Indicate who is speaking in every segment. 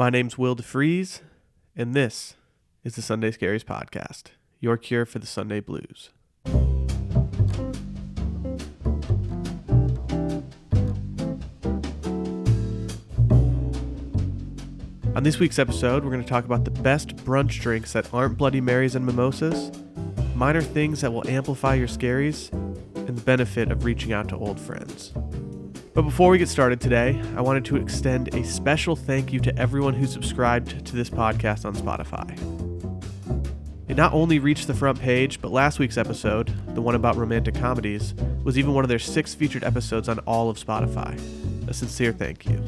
Speaker 1: My name's Will DeFries, and this is the Sunday Scaries Podcast, your cure for the Sunday blues. On this week's episode, we're going to talk about the best brunch drinks that aren't Bloody Marys and mimosas, minor things that will amplify your scaries, and the benefit of reaching out to old friends. But before we get started today, I wanted to extend a special thank you to everyone who subscribed to this podcast on Spotify. It not only reached the front page, but last week's episode, the one about romantic comedies, was even one of their six featured episodes on all of Spotify. A sincere thank you.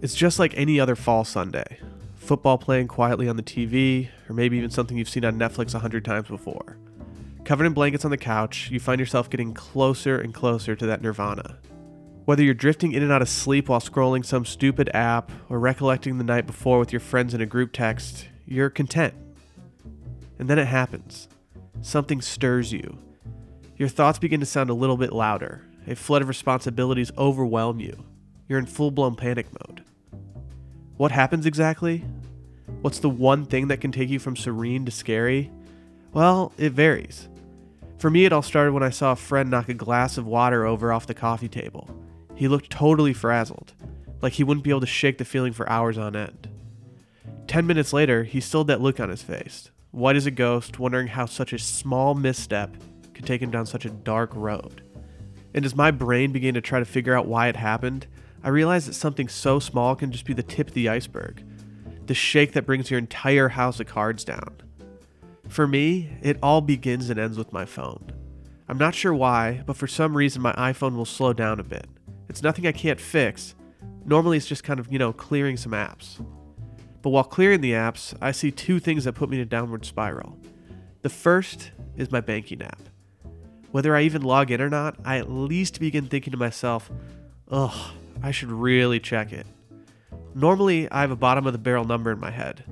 Speaker 1: It's just like any other fall Sunday football playing quietly on the TV, or maybe even something you've seen on Netflix a hundred times before. Covered in blankets on the couch, you find yourself getting closer and closer to that nirvana. Whether you're drifting in and out of sleep while scrolling some stupid app or recollecting the night before with your friends in a group text, you're content. And then it happens. Something stirs you. Your thoughts begin to sound a little bit louder. A flood of responsibilities overwhelm you. You're in full blown panic mode. What happens exactly? What's the one thing that can take you from serene to scary? Well, it varies. For me, it all started when I saw a friend knock a glass of water over off the coffee table. He looked totally frazzled, like he wouldn't be able to shake the feeling for hours on end. Ten minutes later, he still had that look on his face, white as a ghost, wondering how such a small misstep could take him down such a dark road. And as my brain began to try to figure out why it happened, I realized that something so small can just be the tip of the iceberg. The shake that brings your entire house of cards down. For me, it all begins and ends with my phone. I'm not sure why, but for some reason my iPhone will slow down a bit. It's nothing I can't fix. Normally it's just kind of, you know, clearing some apps. But while clearing the apps, I see two things that put me in a downward spiral. The first is my banking app. Whether I even log in or not, I at least begin thinking to myself, ugh, I should really check it. Normally, I have a bottom of the barrel number in my head,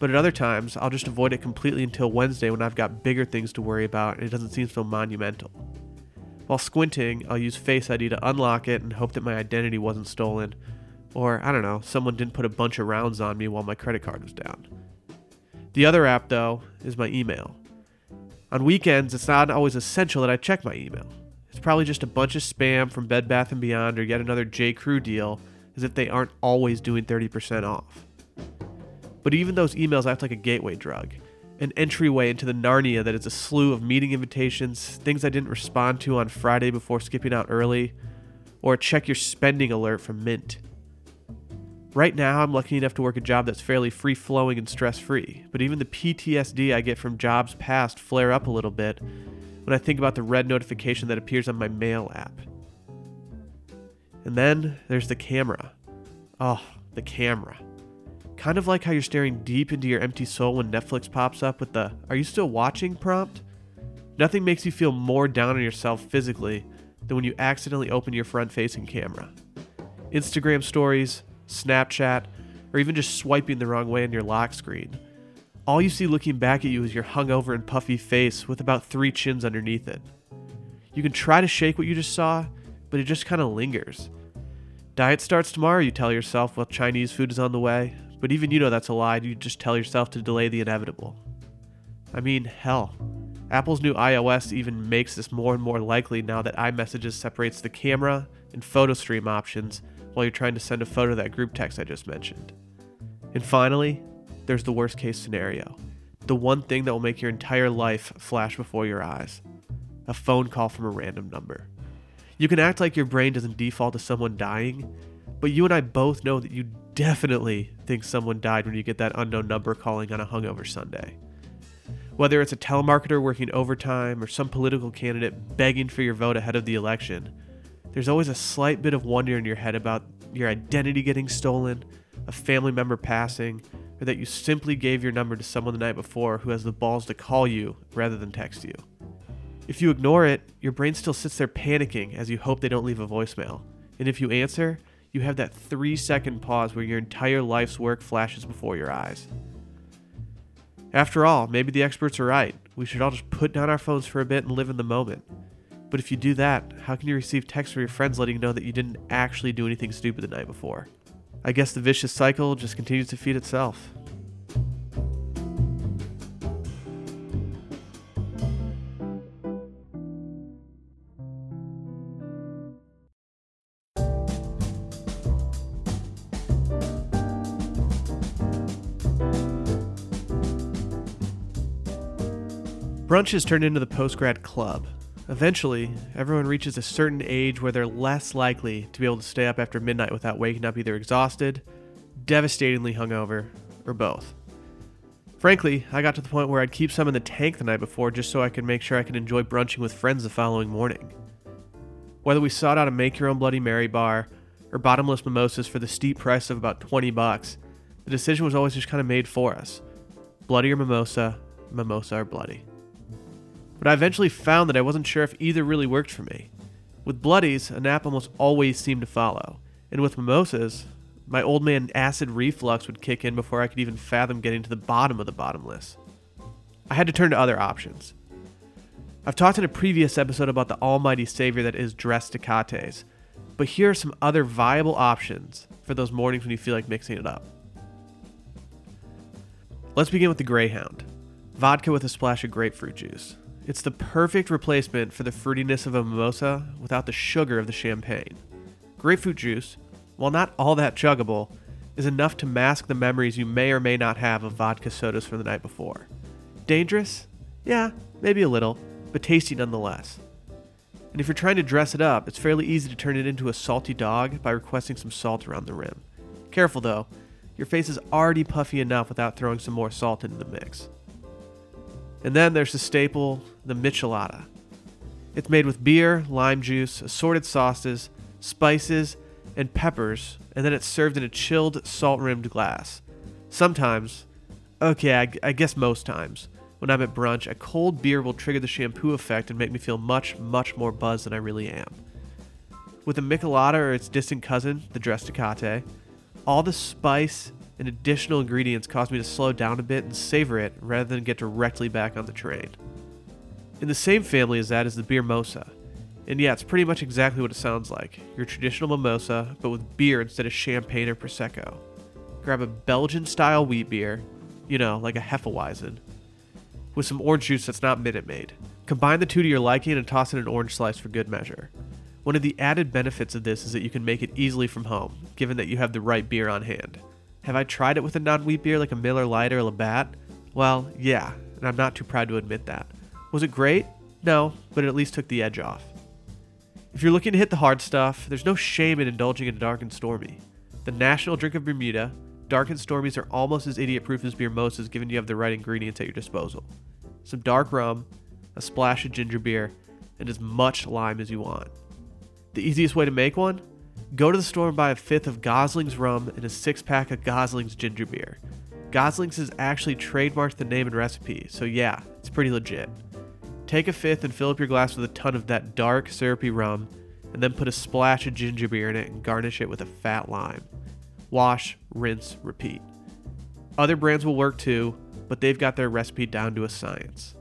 Speaker 1: but at other times, I'll just avoid it completely until Wednesday when I've got bigger things to worry about and it doesn't seem so monumental. While squinting, I'll use Face ID to unlock it and hope that my identity wasn't stolen, or I don't know, someone didn't put a bunch of rounds on me while my credit card was down. The other app, though, is my email. On weekends, it's not always essential that I check my email. It's probably just a bunch of spam from Bed Bath & Beyond or yet another J. Crew deal, as if they aren't always doing 30% off. But even those emails act like a gateway drug, an entryway into the Narnia that is a slew of meeting invitations, things I didn't respond to on Friday before skipping out early, or a check your spending alert from Mint. Right now, I'm lucky enough to work a job that's fairly free flowing and stress free, but even the PTSD I get from jobs past flare up a little bit when I think about the red notification that appears on my mail app. And then there's the camera. Oh, the camera. Kind of like how you're staring deep into your empty soul when Netflix pops up with the Are you still watching prompt? Nothing makes you feel more down on yourself physically than when you accidentally open your front facing camera. Instagram stories, Snapchat, or even just swiping the wrong way on your lock screen all you see looking back at you is your hungover and puffy face with about three chins underneath it. You can try to shake what you just saw, but it just kind of lingers. Diet starts tomorrow, you tell yourself while Chinese food is on the way, but even you know that's a lie, you just tell yourself to delay the inevitable. I mean, hell. Apple's new iOS even makes this more and more likely now that iMessages separates the camera and photo stream options while you're trying to send a photo that group text I just mentioned. And finally, there's the worst case scenario. The one thing that will make your entire life flash before your eyes a phone call from a random number. You can act like your brain doesn't default to someone dying, but you and I both know that you definitely think someone died when you get that unknown number calling on a hungover Sunday. Whether it's a telemarketer working overtime or some political candidate begging for your vote ahead of the election, there's always a slight bit of wonder in your head about your identity getting stolen, a family member passing, or that you simply gave your number to someone the night before who has the balls to call you rather than text you. If you ignore it, your brain still sits there panicking as you hope they don't leave a voicemail. And if you answer, you have that three second pause where your entire life's work flashes before your eyes. After all, maybe the experts are right. We should all just put down our phones for a bit and live in the moment. But if you do that, how can you receive texts from your friends letting you know that you didn't actually do anything stupid the night before? I guess the vicious cycle just continues to feed itself. Brunch has turned into the postgrad club. Eventually, everyone reaches a certain age where they're less likely to be able to stay up after midnight without waking up either exhausted, devastatingly hungover, or both. Frankly, I got to the point where I'd keep some in the tank the night before just so I could make sure I could enjoy brunching with friends the following morning. Whether we sought out a make your own Bloody Mary bar or bottomless mimosas for the steep price of about 20 bucks, the decision was always just kind of made for us. Bloody or mimosa, mimosa or bloody but I eventually found that I wasn't sure if either really worked for me. With bloodies, a nap almost always seemed to follow, and with mimosas, my old man acid reflux would kick in before I could even fathom getting to the bottom of the bottomless. I had to turn to other options. I've talked in a previous episode about the almighty savior that is dressed Tecates, but here are some other viable options for those mornings when you feel like mixing it up. Let's begin with the Greyhound vodka with a splash of grapefruit juice. It's the perfect replacement for the fruitiness of a mimosa without the sugar of the champagne. Grapefruit juice, while not all that chuggable, is enough to mask the memories you may or may not have of vodka sodas from the night before. Dangerous? Yeah, maybe a little, but tasty nonetheless. And if you're trying to dress it up, it's fairly easy to turn it into a salty dog by requesting some salt around the rim. Careful though, your face is already puffy enough without throwing some more salt into the mix. And then there's the staple, the michelada. It's made with beer, lime juice, assorted sauces, spices, and peppers, and then it's served in a chilled, salt rimmed glass. Sometimes, okay, I, I, guess most times, when I'm at brunch, a cold beer will trigger the shampoo effect and make me feel much, much more buzzed than I really am. With a michelada or its distant cousin, the Dress all the spice and additional ingredients caused me to slow down a bit and savor it rather than get directly back on the train. In the same family as that is the beer mosa. And yeah, it's pretty much exactly what it sounds like your traditional mimosa, but with beer instead of champagne or Prosecco. Grab a Belgian style wheat beer, you know, like a Hefeweizen, with some orange juice that's not Minute Maid. Combine the two to your liking and toss in an orange slice for good measure. One of the added benefits of this is that you can make it easily from home, given that you have the right beer on hand. Have I tried it with a non wheat beer like a Miller Lite or a Labatt? Well, yeah, and I'm not too proud to admit that. Was it great? No, but it at least took the edge off. If you're looking to hit the hard stuff, there's no shame in indulging in a dark and stormy. The national drink of Bermuda, dark and stormies are almost as idiot proof as beer mimosas given you have the right ingredients at your disposal. Some dark rum, a splash of ginger beer, and as much lime as you want. The easiest way to make one? Go to the store and buy a fifth of Gosling's rum and a six pack of Gosling's ginger beer. Gosling's has actually trademarked the name and recipe, so yeah, it's pretty legit. Take a fifth and fill up your glass with a ton of that dark, syrupy rum, and then put a splash of ginger beer in it and garnish it with a fat lime. Wash, rinse, repeat. Other brands will work too, but they've got their recipe down to a science.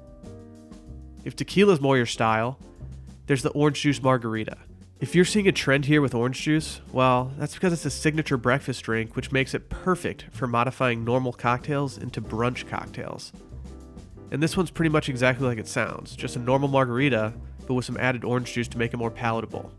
Speaker 1: If tequila's more your style, there's the orange juice margarita. If you're seeing a trend here with orange juice, well, that's because it's a signature breakfast drink, which makes it perfect for modifying normal cocktails into brunch cocktails. And this one's pretty much exactly like it sounds just a normal margarita, but with some added orange juice to make it more palatable.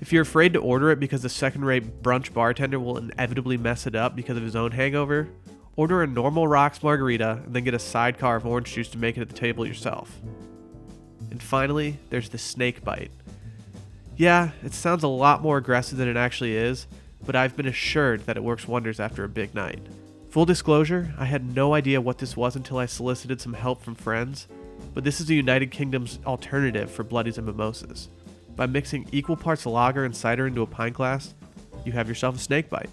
Speaker 1: If you're afraid to order it because the second rate brunch bartender will inevitably mess it up because of his own hangover, order a normal rocks margarita and then get a sidecar of orange juice to make it at the table yourself. And finally, there's the snake bite yeah, it sounds a lot more aggressive than it actually is, but I've been assured that it works wonders after a big night. Full disclosure, I had no idea what this was until I solicited some help from friends, but this is the United Kingdom's alternative for bloodies and mimosas. By mixing equal parts lager and cider into a pint glass, you have yourself a snake bite.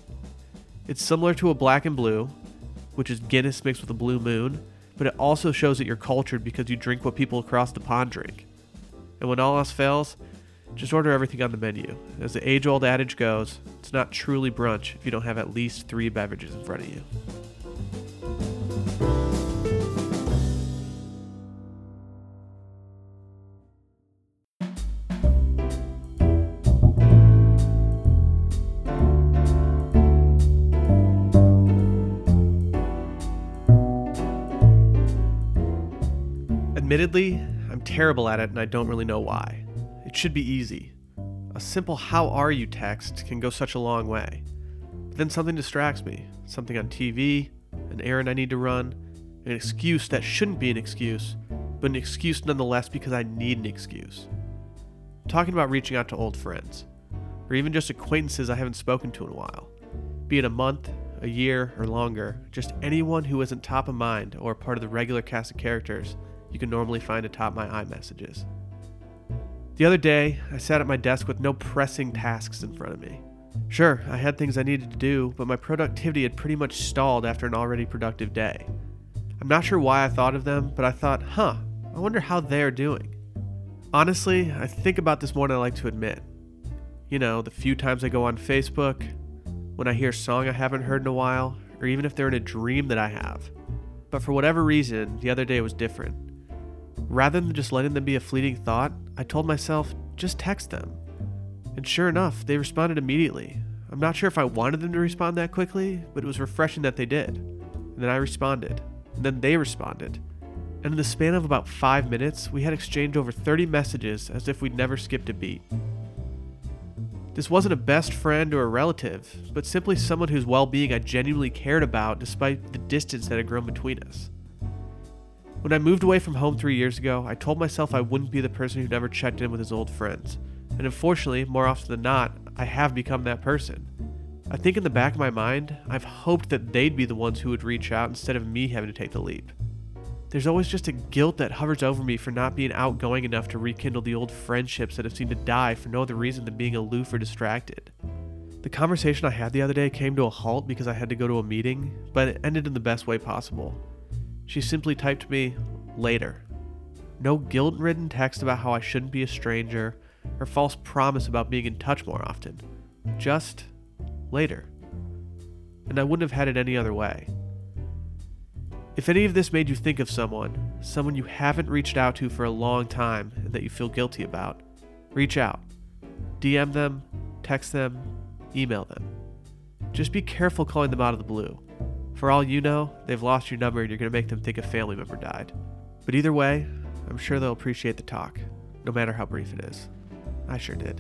Speaker 1: It's similar to a black and blue, which is Guinness mixed with a blue moon, but it also shows that you're cultured because you drink what people across the pond drink. And when all else fails, just order everything on the menu. As the age old adage goes, it's not truly brunch if you don't have at least three beverages in front of you. Admittedly, I'm terrible at it and I don't really know why. It should be easy. A simple how are you text can go such a long way. But then something distracts me something on TV, an errand I need to run, an excuse that shouldn't be an excuse, but an excuse nonetheless because I need an excuse. Talking about reaching out to old friends, or even just acquaintances I haven't spoken to in a while. Be it a month, a year, or longer, just anyone who isn't top of mind or part of the regular cast of characters you can normally find atop my iMessages. The other day, I sat at my desk with no pressing tasks in front of me. Sure, I had things I needed to do, but my productivity had pretty much stalled after an already productive day. I'm not sure why I thought of them, but I thought, huh, I wonder how they're doing. Honestly, I think about this more than I like to admit. You know, the few times I go on Facebook, when I hear a song I haven't heard in a while, or even if they're in a dream that I have. But for whatever reason, the other day was different. Rather than just letting them be a fleeting thought, I told myself, just text them. And sure enough, they responded immediately. I'm not sure if I wanted them to respond that quickly, but it was refreshing that they did. And then I responded. And then they responded. And in the span of about five minutes, we had exchanged over 30 messages as if we'd never skipped a beat. This wasn't a best friend or a relative, but simply someone whose well being I genuinely cared about despite the distance that had grown between us. When I moved away from home three years ago, I told myself I wouldn't be the person who never checked in with his old friends. And unfortunately, more often than not, I have become that person. I think in the back of my mind, I've hoped that they'd be the ones who would reach out instead of me having to take the leap. There's always just a guilt that hovers over me for not being outgoing enough to rekindle the old friendships that have seemed to die for no other reason than being aloof or distracted. The conversation I had the other day came to a halt because I had to go to a meeting, but it ended in the best way possible. She simply typed me, later. No guilt ridden text about how I shouldn't be a stranger or false promise about being in touch more often. Just later. And I wouldn't have had it any other way. If any of this made you think of someone, someone you haven't reached out to for a long time and that you feel guilty about, reach out. DM them, text them, email them. Just be careful calling them out of the blue. For all you know, they've lost your number and you're going to make them think a family member died. But either way, I'm sure they'll appreciate the talk, no matter how brief it is. I sure did.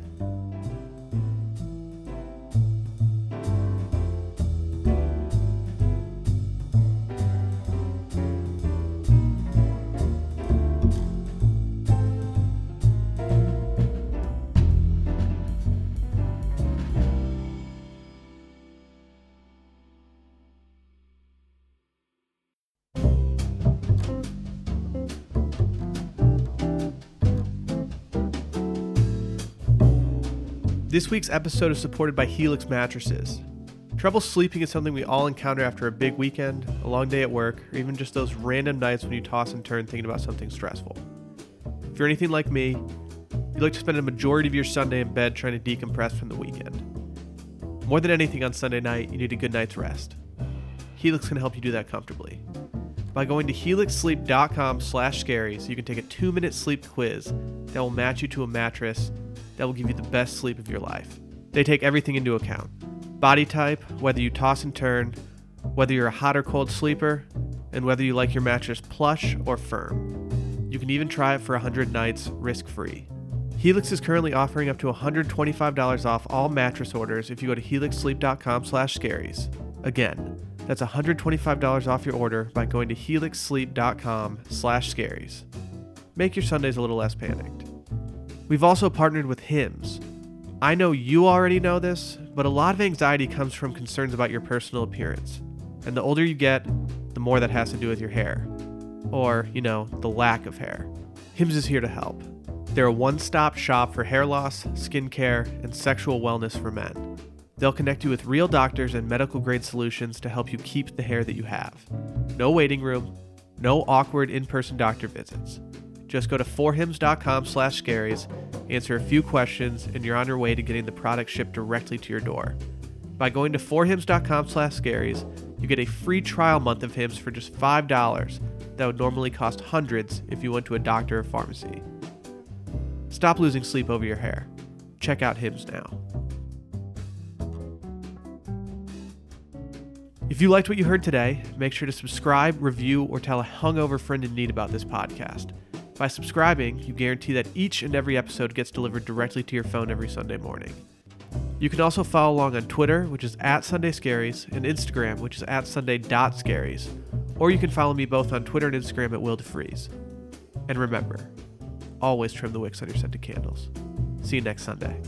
Speaker 1: This week's episode is supported by Helix Mattresses. Trouble sleeping is something we all encounter after a big weekend, a long day at work, or even just those random nights when you toss and turn thinking about something stressful. If you're anything like me, you like to spend a majority of your Sunday in bed trying to decompress from the weekend. More than anything on Sunday night, you need a good night's rest. Helix can help you do that comfortably. By going to helixsleep.com slash scaries, you can take a two-minute sleep quiz that will match you to a mattress that will give you the best sleep of your life. They take everything into account body type, whether you toss and turn, whether you're a hot or cold sleeper, and whether you like your mattress plush or firm. You can even try it for 100 nights risk free. Helix is currently offering up to $125 off all mattress orders if you go to helixsleep.com/scaries. Again, that's $125 off your order by going to helixsleep.com/scaries. Make your Sundays a little less panicked. We've also partnered with Hims. I know you already know this, but a lot of anxiety comes from concerns about your personal appearance. And the older you get, the more that has to do with your hair. Or, you know, the lack of hair. Hims is here to help. They're a one stop shop for hair loss, skincare, and sexual wellness for men. They'll connect you with real doctors and medical grade solutions to help you keep the hair that you have. No waiting room, no awkward in person doctor visits. Just go to forhims.com slash scaries, answer a few questions, and you're on your way to getting the product shipped directly to your door. By going to forhims.com slash scaries, you get a free trial month of Hims for just $5 that would normally cost hundreds if you went to a doctor or pharmacy. Stop losing sleep over your hair. Check out Hims now. If you liked what you heard today, make sure to subscribe, review, or tell a hungover friend in need about this podcast. By subscribing, you guarantee that each and every episode gets delivered directly to your phone every Sunday morning. You can also follow along on Twitter, which is at Sunday Scaries, and Instagram, which is at Sunday.scaries. Or you can follow me both on Twitter and Instagram at Will DeFries. And remember, always trim the wicks on your scented candles. See you next Sunday.